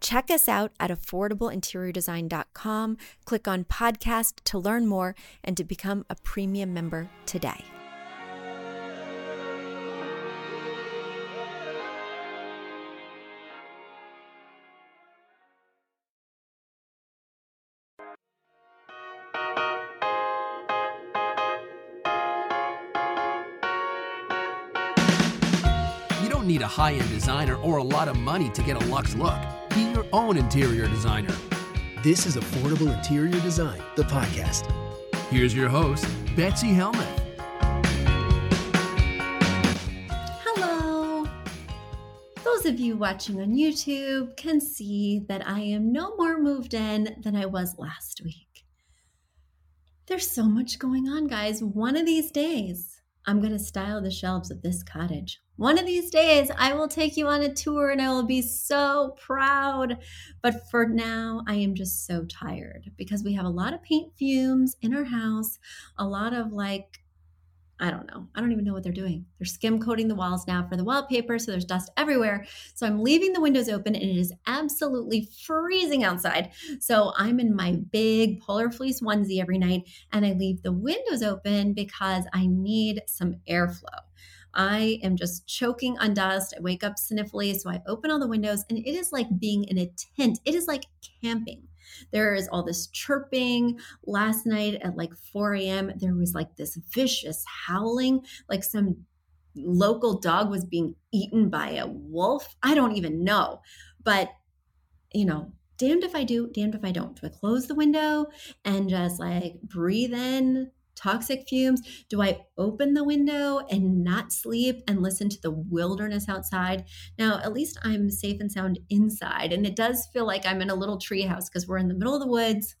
Check us out at affordableinteriordesign.com. Click on podcast to learn more and to become a premium member today. You don't need a high end designer or a lot of money to get a luxe look. Be your own interior designer. This is Affordable Interior Design, the podcast. Here's your host, Betsy Helmuth. Hello. Those of you watching on YouTube can see that I am no more moved in than I was last week. There's so much going on, guys. One of these days, I'm going to style the shelves of this cottage. One of these days, I will take you on a tour and I will be so proud. But for now, I am just so tired because we have a lot of paint fumes in our house, a lot of like, I don't know. I don't even know what they're doing. They're skim coating the walls now for the wallpaper, so there's dust everywhere. So I'm leaving the windows open and it is absolutely freezing outside. So I'm in my big polar fleece onesie every night and I leave the windows open because I need some airflow. I am just choking on dust. I wake up sniffly, so I open all the windows and it is like being in a tent. It is like camping. There is all this chirping. Last night at like 4 a.m., there was like this vicious howling, like some local dog was being eaten by a wolf. I don't even know. But, you know, damned if I do, damned if I don't. Do I close the window and just like breathe in toxic fumes? Do I open the window and not sleep and listen to the wilderness outside? Now, at least I'm safe and sound inside. And it does feel like I'm in a little tree house because we're in the middle of the woods.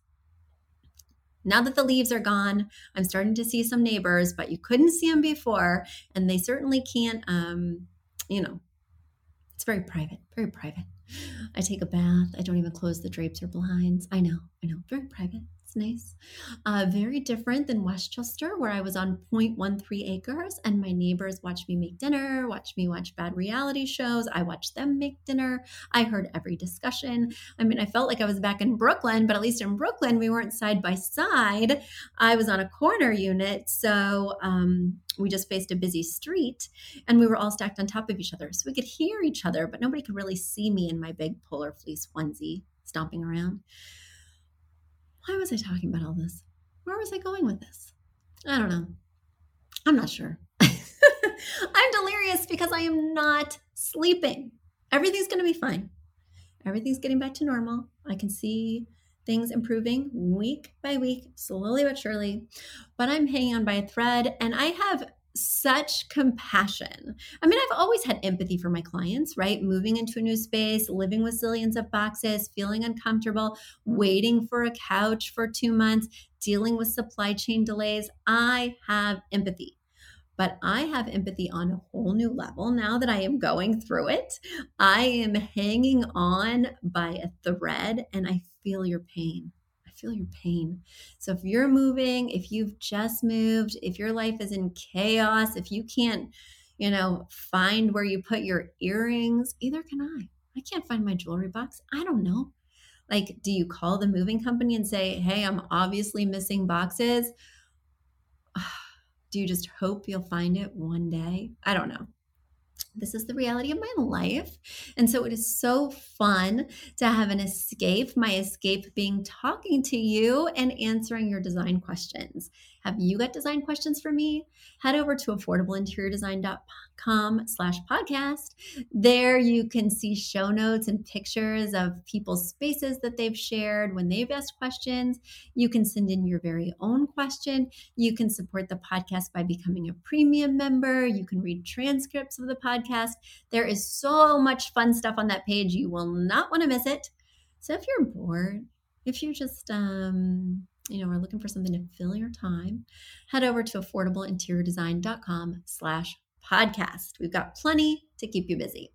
Now that the leaves are gone, I'm starting to see some neighbors, but you couldn't see them before. And they certainly can't, um, you know, it's very private, very private. I take a bath. I don't even close the drapes or blinds. I know, I know, very private. Nice. Uh, very different than Westchester, where I was on 0.13 acres and my neighbors watched me make dinner, watched me watch bad reality shows. I watched them make dinner. I heard every discussion. I mean, I felt like I was back in Brooklyn, but at least in Brooklyn, we weren't side by side. I was on a corner unit. So um, we just faced a busy street and we were all stacked on top of each other. So we could hear each other, but nobody could really see me in my big polar fleece onesie stomping around why was I talking about all this? Where was I going with this? I don't know. I'm not sure. I'm delirious because I am not sleeping. Everything's going to be fine. Everything's getting back to normal. I can see things improving week by week, slowly but surely. But I'm hanging on by a thread, and I have such compassion. I mean, I've always had empathy for my clients, right? Moving into a new space, living with zillions of boxes, feeling uncomfortable, waiting for a couch for two months, dealing with supply chain delays. I have empathy. But I have empathy on a whole new level now that I am going through it. I am hanging on by a thread and I feel your pain feel your pain. So if you're moving, if you've just moved, if your life is in chaos, if you can't, you know, find where you put your earrings, either can I. I can't find my jewelry box. I don't know. Like, do you call the moving company and say, hey, I'm obviously missing boxes? Do you just hope you'll find it one day? I don't know this is the reality of my life. And so it is so fun to have an escape, my escape being talking to you and answering your design questions. Have you got design questions for me? Head over to affordableinteriordesign.com slash podcast. There you can see show notes and pictures of people's spaces that they've shared when they've asked questions. You can send in your very own question. You can support the podcast by becoming a premium member. You can read transcripts of the podcast. There is so much fun stuff on that page. You will not want to miss it. So if you're bored, if you're just um, you know are looking for something to fill your time, head over to affordableinteriordesign.com slash podcast. We've got plenty to keep you busy.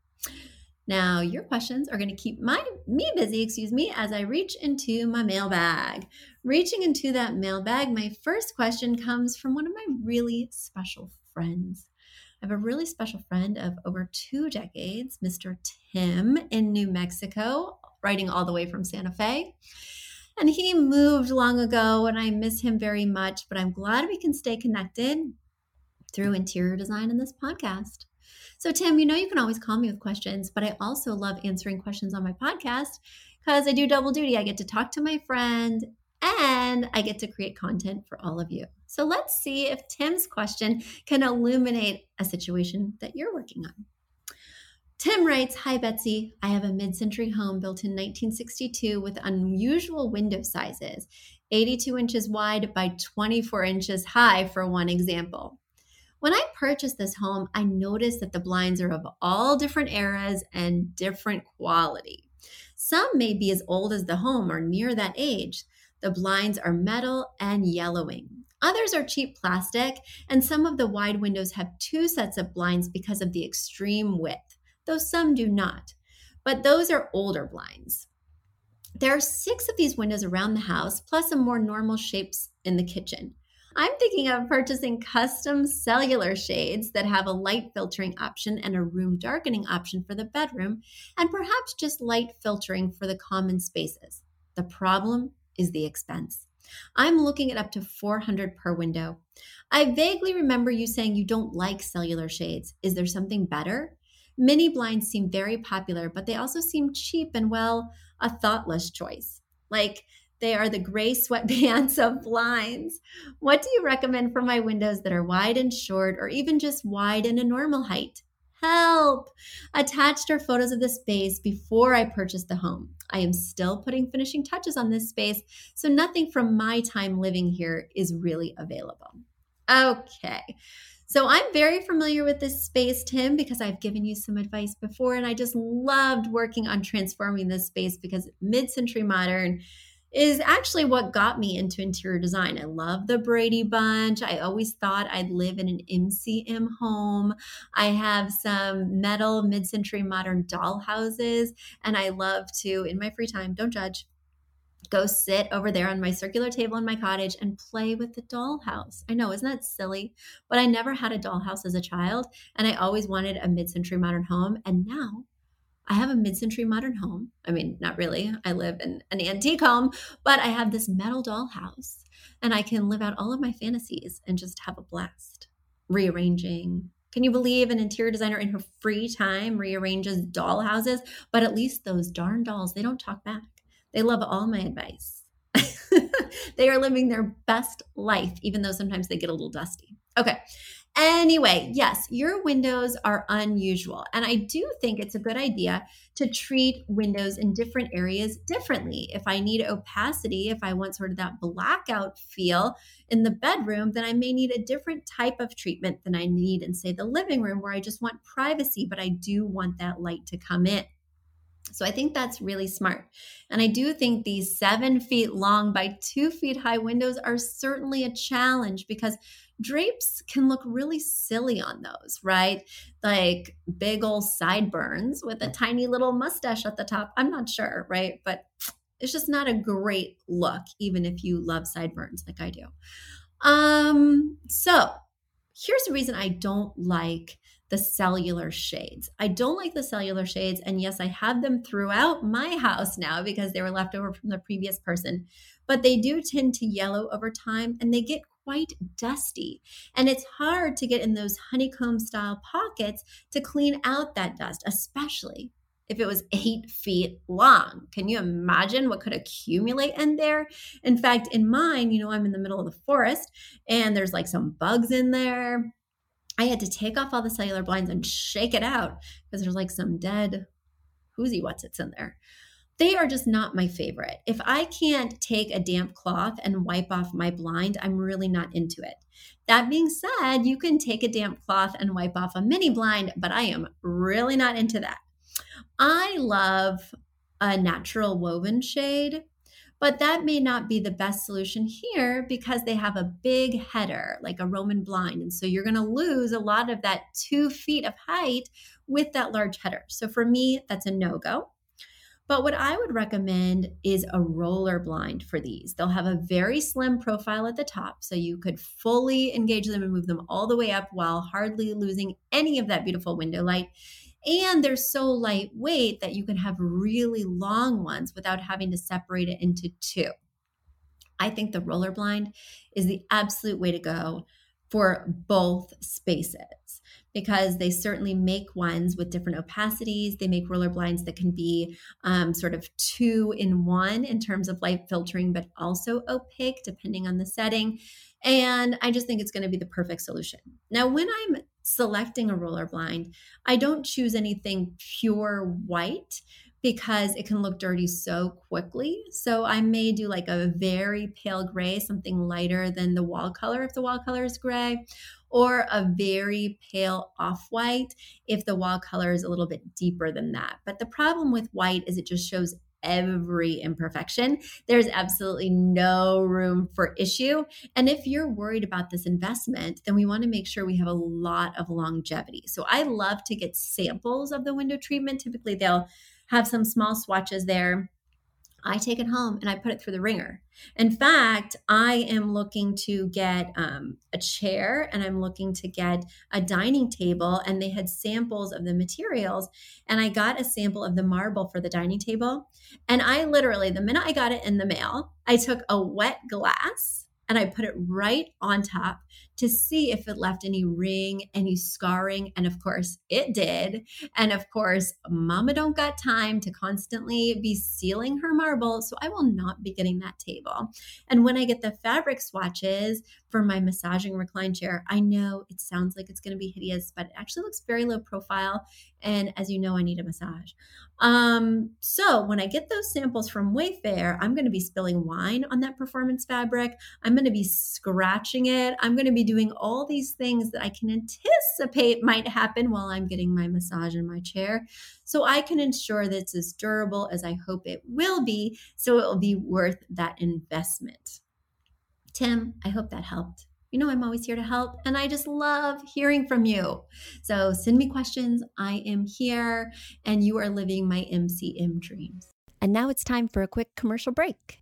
Now, your questions are going to keep my me busy, excuse me, as I reach into my mailbag. Reaching into that mailbag, my first question comes from one of my really special friends. I have a really special friend of over two decades, Mr. Tim in New Mexico, writing all the way from Santa Fe. And he moved long ago, and I miss him very much, but I'm glad we can stay connected through interior design in this podcast. So, Tim, you know, you can always call me with questions, but I also love answering questions on my podcast because I do double duty. I get to talk to my friend and I get to create content for all of you. So, let's see if Tim's question can illuminate a situation that you're working on. Tim writes Hi, Betsy. I have a mid century home built in 1962 with unusual window sizes, 82 inches wide by 24 inches high, for one example. When I purchased this home, I noticed that the blinds are of all different eras and different quality. Some may be as old as the home or near that age. The blinds are metal and yellowing. Others are cheap plastic, and some of the wide windows have two sets of blinds because of the extreme width though some do not. But those are older blinds. There are six of these windows around the house, plus some more normal shapes in the kitchen. I'm thinking of purchasing custom cellular shades that have a light filtering option and a room darkening option for the bedroom, and perhaps just light filtering for the common spaces. The problem is the expense. I'm looking at up to 400 per window. I vaguely remember you saying you don't like cellular shades. Is there something better? Mini blinds seem very popular, but they also seem cheap and, well, a thoughtless choice. Like they are the gray sweatpants of blinds. What do you recommend for my windows that are wide and short, or even just wide and a normal height? Help! Attached are photos of the space before I purchased the home. I am still putting finishing touches on this space, so nothing from my time living here is really available. Okay, so I'm very familiar with this space, Tim, because I've given you some advice before, and I just loved working on transforming this space because mid century modern is actually what got me into interior design. I love the Brady Bunch. I always thought I'd live in an MCM home. I have some metal mid century modern doll houses, and I love to, in my free time, don't judge, go sit over there on my circular table in my cottage and play with the dollhouse. I know, isn't that silly? But I never had a dollhouse as a child, and I always wanted a mid century modern home. And now I have a mid century modern home. I mean, not really. I live in an antique home, but I have this metal dollhouse, and I can live out all of my fantasies and just have a blast rearranging. Can you believe an interior designer in her free time rearranges dollhouses? But at least those darn dolls, they don't talk back. They love all my advice. they are living their best life, even though sometimes they get a little dusty. Okay. Anyway, yes, your windows are unusual. And I do think it's a good idea to treat windows in different areas differently. If I need opacity, if I want sort of that blackout feel in the bedroom, then I may need a different type of treatment than I need in, say, the living room where I just want privacy, but I do want that light to come in. So I think that's really smart. And I do think these seven feet long by two feet high windows are certainly a challenge because drapes can look really silly on those, right? Like big old sideburns with a tiny little mustache at the top. I'm not sure, right? But it's just not a great look, even if you love sideburns like I do. Um, so here's the reason I don't like the cellular shades. I don't like the cellular shades. And yes, I have them throughout my house now because they were left over from the previous person, but they do tend to yellow over time and they get quite dusty. And it's hard to get in those honeycomb style pockets to clean out that dust, especially if it was eight feet long. Can you imagine what could accumulate in there? In fact, in mine, you know, I'm in the middle of the forest and there's like some bugs in there. I had to take off all the cellular blinds and shake it out because there's like some dead whoozy what's it's in there. They are just not my favorite. If I can't take a damp cloth and wipe off my blind, I'm really not into it. That being said, you can take a damp cloth and wipe off a mini blind, but I am really not into that. I love a natural woven shade, but that may not be the best solution here because they have a big header, like a Roman blind. And so you're going to lose a lot of that two feet of height with that large header. So for me, that's a no go. But what I would recommend is a roller blind for these. They'll have a very slim profile at the top, so you could fully engage them and move them all the way up while hardly losing any of that beautiful window light. And they're so lightweight that you can have really long ones without having to separate it into two. I think the roller blind is the absolute way to go for both spaces because they certainly make ones with different opacities. They make roller blinds that can be um, sort of two in one in terms of light filtering, but also opaque depending on the setting. And I just think it's going to be the perfect solution. Now, when I'm selecting a roller blind, I don't choose anything pure white because it can look dirty so quickly. So I may do like a very pale gray, something lighter than the wall color if the wall color is gray, or a very pale off white if the wall color is a little bit deeper than that. But the problem with white is it just shows every imperfection. There's absolutely no room for issue. And if you're worried about this investment, then we want to make sure we have a lot of longevity. So I love to get samples of the window treatment. Typically, they'll have some small swatches there I take it home and I put it through the wringer. In fact, I am looking to get um, a chair and I'm looking to get a dining table, and they had samples of the materials. And I got a sample of the marble for the dining table. And I literally, the minute I got it in the mail, I took a wet glass and I put it right on top to see if it left any ring, any scarring. And of course, it did. And of course, mama don't got time to constantly be sealing her marble. So I will not be getting that table. And when I get the fabric swatches for my massaging recline chair, I know it sounds like it's going to be hideous, but it actually looks very low profile. And as you know, I need a massage. Um, so when I get those samples from Wayfair, I'm going to be spilling wine on that performance fabric. I'm going to be scratching it. I'm going to be doing all these things that I can anticipate might happen while I'm getting my massage in my chair. So I can ensure that it's as durable as I hope it will be. So it will be worth that investment. Tim, I hope that helped. You know, I'm always here to help, and I just love hearing from you. So send me questions. I am here, and you are living my MCM dreams. And now it's time for a quick commercial break.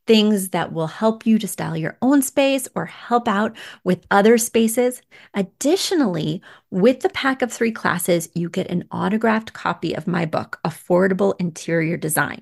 things that will help you to style your own space or help out with other spaces. Additionally, with the pack of three classes, you get an autographed copy of my book, Affordable Interior Design.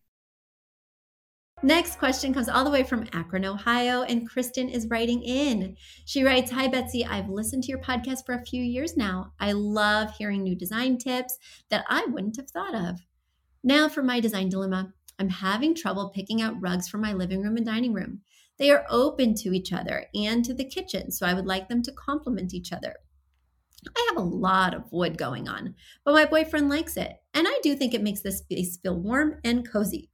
Next question comes all the way from Akron, Ohio, and Kristen is writing in. She writes Hi, Betsy. I've listened to your podcast for a few years now. I love hearing new design tips that I wouldn't have thought of. Now, for my design dilemma, I'm having trouble picking out rugs for my living room and dining room. They are open to each other and to the kitchen, so I would like them to complement each other. I have a lot of wood going on, but my boyfriend likes it. And I do think it makes this space feel warm and cozy.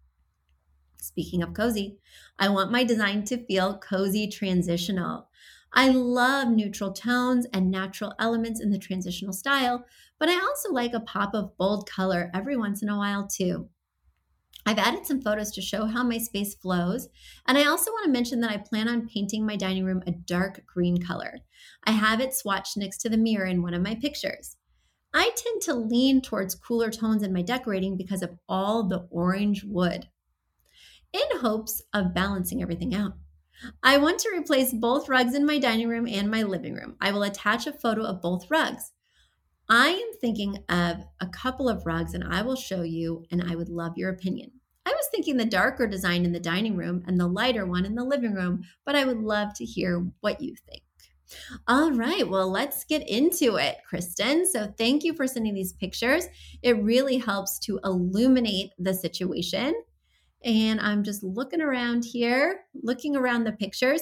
Speaking of cozy, I want my design to feel cozy transitional. I love neutral tones and natural elements in the transitional style, but I also like a pop of bold color every once in a while too. I've added some photos to show how my space flows, and I also want to mention that I plan on painting my dining room a dark green color. I have it swatched next to the mirror in one of my pictures. I tend to lean towards cooler tones in my decorating because of all the orange wood, in hopes of balancing everything out. I want to replace both rugs in my dining room and my living room. I will attach a photo of both rugs. I am thinking of a couple of rugs and I will show you, and I would love your opinion. I was thinking the darker design in the dining room and the lighter one in the living room, but I would love to hear what you think. All right, well, let's get into it, Kristen. So, thank you for sending these pictures. It really helps to illuminate the situation. And I'm just looking around here, looking around the pictures.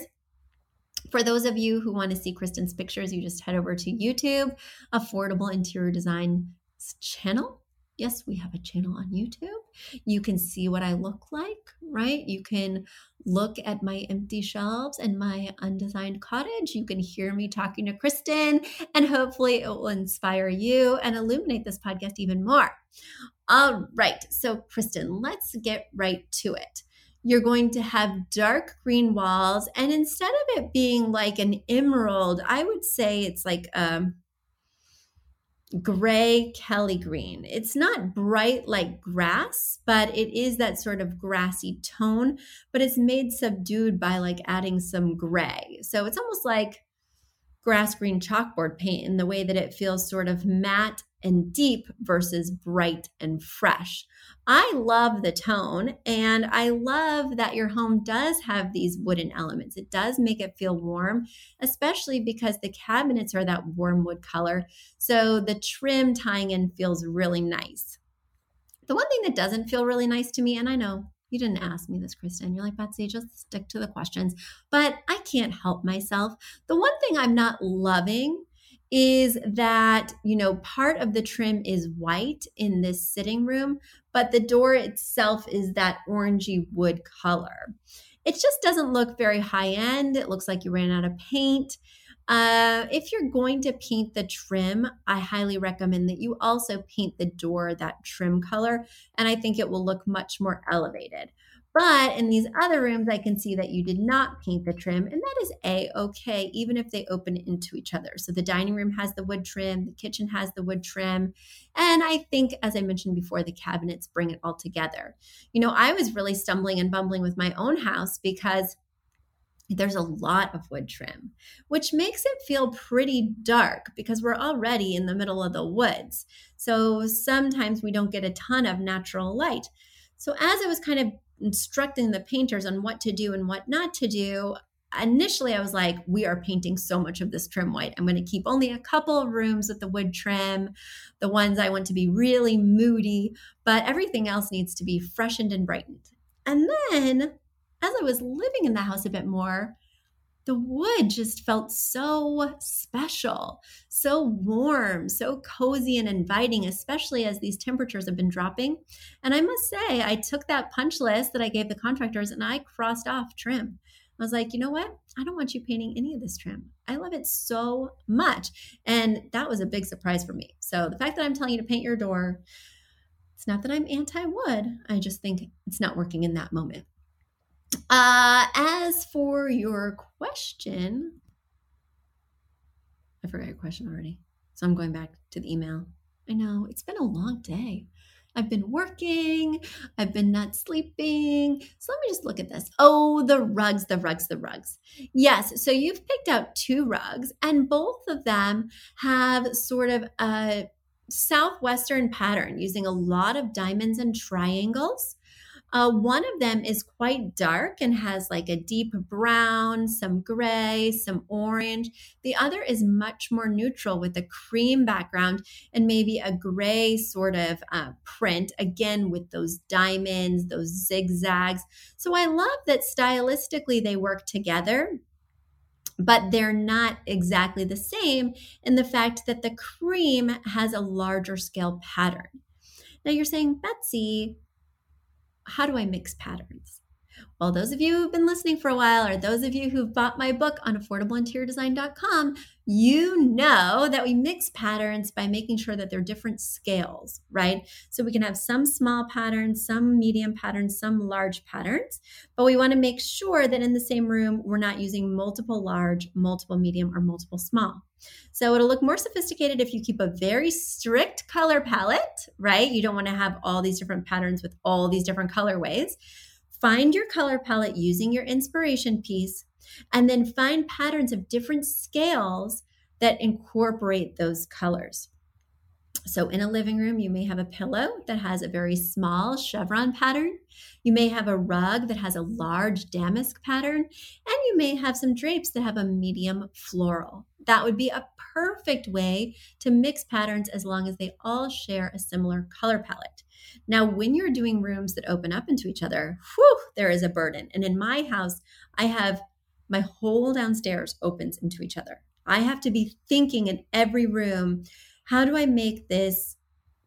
For those of you who want to see Kristen's pictures, you just head over to YouTube, Affordable Interior Design channel. Yes, we have a channel on YouTube. You can see what I look like, right? You can look at my empty shelves and my undesigned cottage. You can hear me talking to Kristen, and hopefully it will inspire you and illuminate this podcast even more. All right, so Kristen, let's get right to it you're going to have dark green walls. And instead of it being like an emerald, I would say it's like a um, gray Kelly green. It's not bright like grass, but it is that sort of grassy tone, but it's made subdued by like adding some gray. So it's almost like grass green chalkboard paint in the way that it feels sort of matte and deep versus bright and fresh. I love the tone and I love that your home does have these wooden elements. It does make it feel warm, especially because the cabinets are that warm wood color. So the trim tying in feels really nice. The one thing that doesn't feel really nice to me, and I know you didn't ask me this, Kristen. You're like, Betsy, just stick to the questions. But I can't help myself. The one thing I'm not loving is that, you know, part of the trim is white in this sitting room, but the door itself is that orangey wood color. It just doesn't look very high end. It looks like you ran out of paint. Uh, if you're going to paint the trim, I highly recommend that you also paint the door that trim color, and I think it will look much more elevated. But in these other rooms, I can see that you did not paint the trim, and that is a okay, even if they open into each other. So the dining room has the wood trim, the kitchen has the wood trim, and I think, as I mentioned before, the cabinets bring it all together. You know, I was really stumbling and bumbling with my own house because there's a lot of wood trim, which makes it feel pretty dark because we're already in the middle of the woods. So sometimes we don't get a ton of natural light. So as I was kind of instructing the painters on what to do and what not to do, initially I was like, we are painting so much of this trim white. I'm going to keep only a couple of rooms with the wood trim, the ones I want to be really moody, but everything else needs to be freshened and brightened. And then as I was living in the house a bit more, the wood just felt so special, so warm, so cozy and inviting, especially as these temperatures have been dropping. And I must say, I took that punch list that I gave the contractors and I crossed off trim. I was like, you know what? I don't want you painting any of this trim. I love it so much. And that was a big surprise for me. So the fact that I'm telling you to paint your door, it's not that I'm anti wood. I just think it's not working in that moment. Uh, as for your question, I forgot your question already. So I'm going back to the email. I know it's been a long day. I've been working, I've been not sleeping. So let me just look at this. Oh, the rugs, the rugs, the rugs. Yes, so you've picked out two rugs, and both of them have sort of a southwestern pattern using a lot of diamonds and triangles. Uh, one of them is quite dark and has like a deep brown, some gray, some orange. The other is much more neutral with a cream background and maybe a gray sort of uh, print, again with those diamonds, those zigzags. So I love that stylistically they work together. but they're not exactly the same in the fact that the cream has a larger scale pattern. Now you're saying, Betsy, how do I mix patterns? Well, those of you who've been listening for a while, or those of you who've bought my book on affordableinteriordesign.com, you know that we mix patterns by making sure that they're different scales, right? So we can have some small patterns, some medium patterns, some large patterns, but we want to make sure that in the same room, we're not using multiple large, multiple medium, or multiple small. So it'll look more sophisticated if you keep a very strict color palette, right? You don't want to have all these different patterns with all these different colorways. Find your color palette using your inspiration piece, and then find patterns of different scales that incorporate those colors. So, in a living room, you may have a pillow that has a very small chevron pattern. You may have a rug that has a large damask pattern, and you may have some drapes that have a medium floral. That would be a perfect way to mix patterns as long as they all share a similar color palette. Now, when you're doing rooms that open up into each other, whew, there is a burden. And in my house, I have my whole downstairs opens into each other. I have to be thinking in every room, how do I make this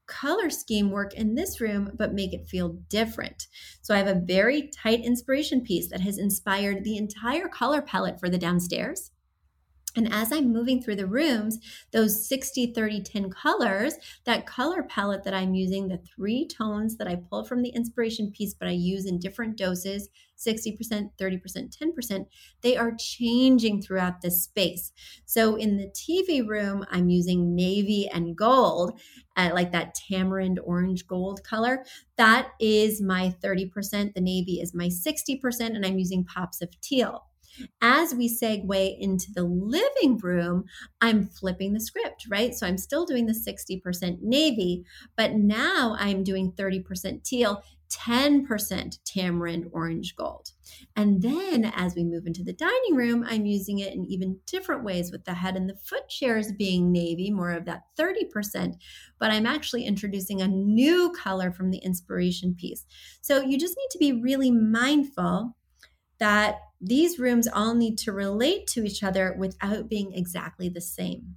color scheme work in this room, but make it feel different? So I have a very tight inspiration piece that has inspired the entire color palette for the downstairs. And as I'm moving through the rooms, those 60, 30, 10 colors, that color palette that I'm using, the three tones that I pull from the inspiration piece, but I use in different doses 60%, 30%, 10%, they are changing throughout the space. So in the TV room, I'm using navy and gold, uh, like that tamarind orange gold color. That is my 30%. The navy is my 60%, and I'm using pops of teal. As we segue into the living room, I'm flipping the script, right? So I'm still doing the 60% navy, but now I'm doing 30% teal, 10% tamarind orange gold. And then as we move into the dining room, I'm using it in even different ways with the head and the foot chairs being navy, more of that 30%, but I'm actually introducing a new color from the inspiration piece. So you just need to be really mindful that these rooms all need to relate to each other without being exactly the same.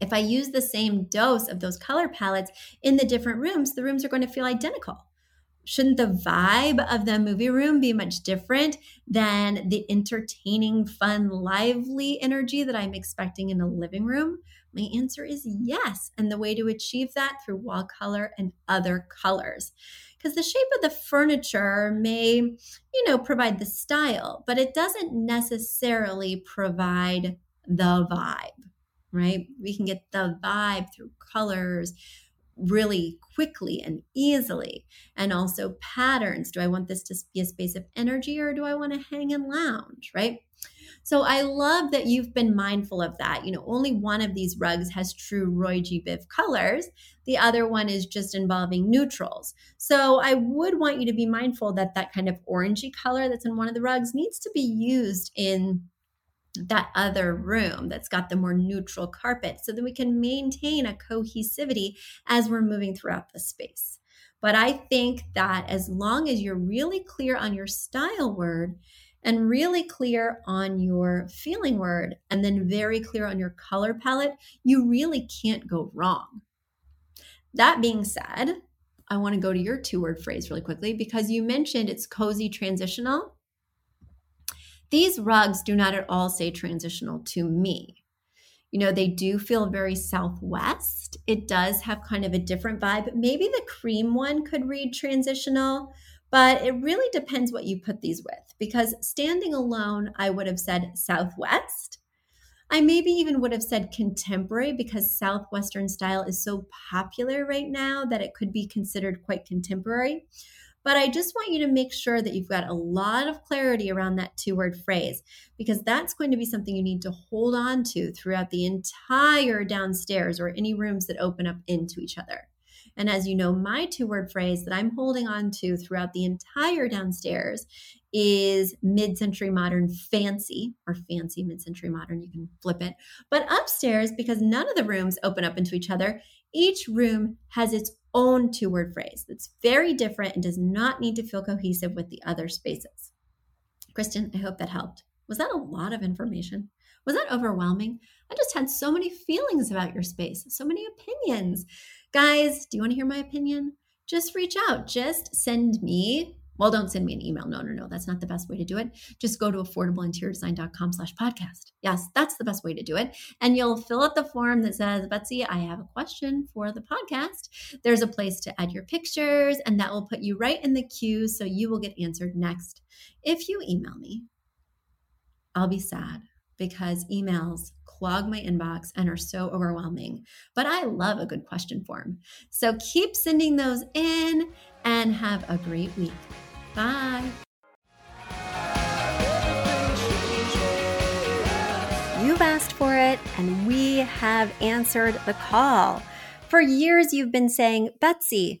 If I use the same dose of those color palettes in the different rooms, the rooms are going to feel identical. Shouldn't the vibe of the movie room be much different than the entertaining, fun, lively energy that I'm expecting in a living room? My answer is yes. And the way to achieve that through wall color and other colors because the shape of the furniture may, you know, provide the style, but it doesn't necessarily provide the vibe, right? We can get the vibe through colors really quickly and easily. And also patterns. Do I want this to be a space of energy or do I want to hang and lounge, right? So I love that you've been mindful of that. You know, only one of these rugs has true Roy G. Biv colors. The other one is just involving neutrals. So I would want you to be mindful that that kind of orangey color that's in one of the rugs needs to be used in that other room that's got the more neutral carpet so that we can maintain a cohesivity as we're moving throughout the space. But I think that as long as you're really clear on your style word, and really clear on your feeling word and then very clear on your color palette, you really can't go wrong. That being said, I want to go to your two word phrase really quickly because you mentioned it's cozy transitional. These rugs do not at all say transitional to me. You know, they do feel very Southwest. It does have kind of a different vibe. Maybe the cream one could read transitional, but it really depends what you put these with because standing alone, I would have said Southwest. I maybe even would have said contemporary because Southwestern style is so popular right now that it could be considered quite contemporary. But I just want you to make sure that you've got a lot of clarity around that two word phrase because that's going to be something you need to hold on to throughout the entire downstairs or any rooms that open up into each other. And as you know, my two word phrase that I'm holding on to throughout the entire downstairs is mid century modern fancy or fancy mid century modern. You can flip it. But upstairs, because none of the rooms open up into each other, each room has its own two word phrase that's very different and does not need to feel cohesive with the other spaces. Kristen, I hope that helped. Was that a lot of information? Was that overwhelming? I just had so many feelings about your space, so many opinions. Guys, do you want to hear my opinion? Just reach out. Just send me well, don't send me an email. No, no, no. That's not the best way to do it. Just go to affordableinteriordesign.com slash podcast. Yes, that's the best way to do it. And you'll fill out the form that says, Betsy, I have a question for the podcast. There's a place to add your pictures, and that will put you right in the queue so you will get answered next. If you email me, I'll be sad because emails clog my inbox and are so overwhelming. But I love a good question form. So keep sending those in and have a great week. Bye. You've asked for it, and we have answered the call. For years, you've been saying, Betsy,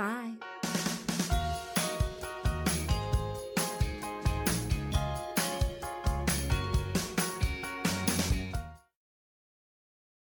Bye.